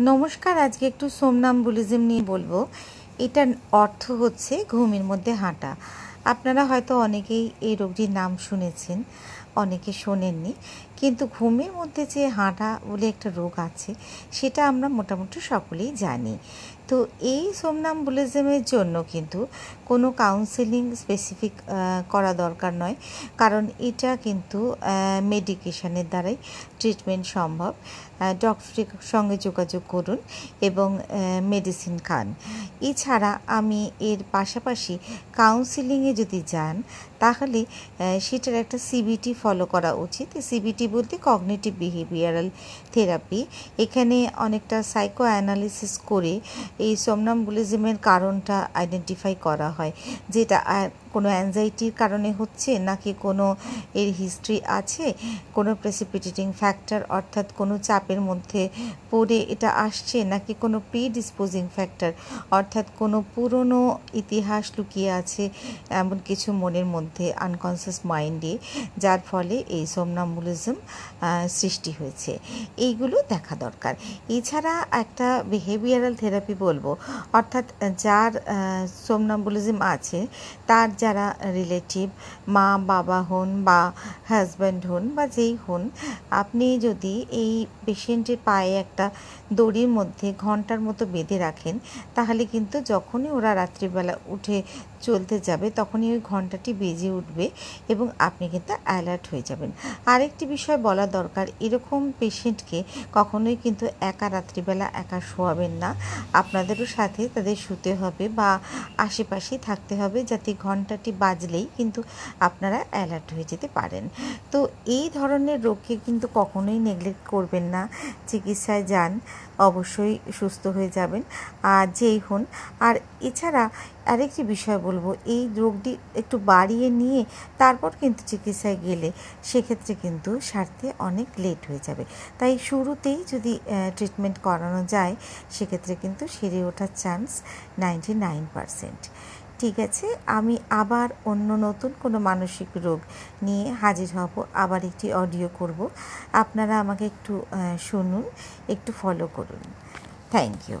নমস্কার আজকে একটু সোমনাম্বুলিজম নিয়ে বলব। এটার অর্থ হচ্ছে ঘুমের মধ্যে হাঁটা। আপনারা হয়তো অনেকেই এই রোগটির নাম শুনেছেন, অনেকে শোনেননি, কিন্তু ঘুমের মধ্যে যে হাঁটা বলে একটা রোগ আছে, সেটা আমরা মোটামুটি সকলেই জানি। তো এই সোমনাম্বুলিজমের জন্য কিন্তু কোনো কাউন্সেলিং স্পেসিফিক করা দরকার নয়, কারণ এটা কিন্তু মেডিকেশনের দ্বারাই ট্রিটমেন্ট সম্ভব। ডক্টরের সঙ্গে যোগাযোগ করুন এবং মেডিসিন খান। এছাড়া আমি এর পাশাপাশি কাউন্সিলিংয়ে যদি যান তাহলে সেটার একটা সিবিটি ফলো করা উচিত। সিবিটি বলতে কগনেটিভ বিহেভিয়ারাল থেরাপি এখানে অনেকটা সাইকো অ্যানালিসিস করে এই সোমনাম্বুলিজমের কারণটা আইডেন্টিফাই করা হয়। যেটা কোনো অ্যাংজাইটির কারণে হচ্ছে, নাকি কোনো এর হিস্ট্রি আছে, কোনো প্রেসিপিটেটিং ফ্যাক্টর অর্থাৎ কোনো চাপের মধ্যে পড়ে এটা আসছে, নাকি কোনো প্রি ডিসপোজিং ফ্যাক্টর অর্থাৎ কোনো পুরনো ইতিহাস লুকিয়ে আছে, এমন কিছু মনের মধ্যে। আনকনসিয়াস মাইন্ডে যার ফলে এই সোমনাম্বুলিজম সৃষ্টি হয়েছে। এইগুলো দেখা দরকার। এছাড়া একটা বিহেভিয়ারাল থেরাপি বলব, অর্থাৎ যার সোমনাম্বুলিজম আছে, তার যারা রিলেটিভ মা, বাবা হন বা হাজব্যান্ড হন বা যেই হন, আপনি যদি এই পেশেন্টের পায়ে একটা দড়ির মধ্যে ঘণ্টার মতো বেঁধে রাখেন, তাহলে কিন্তু যখনই ওরা রাত্রিবেলা উঠে চলতে যাবে, তখনই ওই ঘন্টাটি বেজে উঠবে এবং আপনি কিন্তু অ্যালার্ট হয়ে যাবেন। আরেকটি বিষয় বলা দরকার, এরকম পেশেন্টকে কখনোই কিন্তু একা রাত্রিবেলা একা শোয়াবেন না। আপনাদেরও সাথে তাদের শুতে হবে বা আশেপাশেই থাকতে হবে যাতে ঘন্টাটি বাজলেই কিন্তু আপনারা অ্যালার্ট হয়ে যেতে পারেন। তো এই ধরনের রোগকে কিন্তু কখনোই নেগলেক্ট করবেন না। চিকিৎসায় যান, অবশ্যই সুস্থ হয়ে যাবেন। আর যেই হন, আর এছাড়া আরেকটি বিষয় বলব, এই রোগটি একটু বাড়িয়ে নিয়ে তারপর কিন্তু চিকিৎসায় গেলে সেক্ষেত্রে কিন্তু সারতে অনেক লেট হয়ে যাবে। তাই শুরুতেই যদি ট্রিটমেন্ট করানো যায়, সেক্ষেত্রে কিন্তু সেরে ওঠার চান্স নাইনটি নাইন পারসেন্ট ঠিক আছে, আমি আবার অন্য নতুন কোনো মানসিক রোগ নিয়ে হাজির হব, আবার একটি অডিও করব। আপনারা আমাকে একটু শুনুন, একটু ফলো করুন। Thank you